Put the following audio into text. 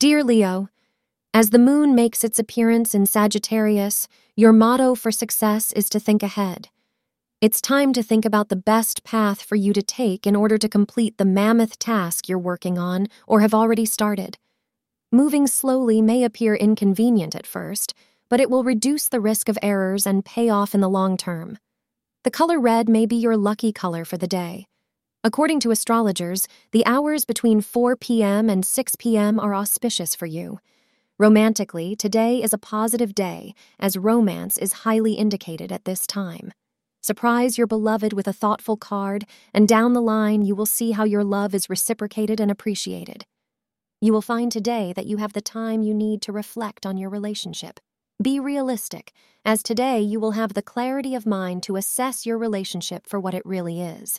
Dear Leo, as the moon makes its appearance in Sagittarius, your motto for success is to think ahead. It's time to think about the best path for you to take in order to complete the mammoth task you're working on or have already started. Moving slowly may appear inconvenient at first, but it will reduce the risk of errors and pay off in the long term. The color red may be your lucky color for the day. According to astrologers, the hours between 4 p.m. and 6 p.m. are auspicious for you. Romantically, today is a positive day, as romance is highly indicated at this time. Surprise your beloved with a thoughtful card, and down the line you will see how your love is reciprocated and appreciated. You will find today that you have the time you need to reflect on your relationship. Be realistic, as today you will have the clarity of mind to assess your relationship for what it really is.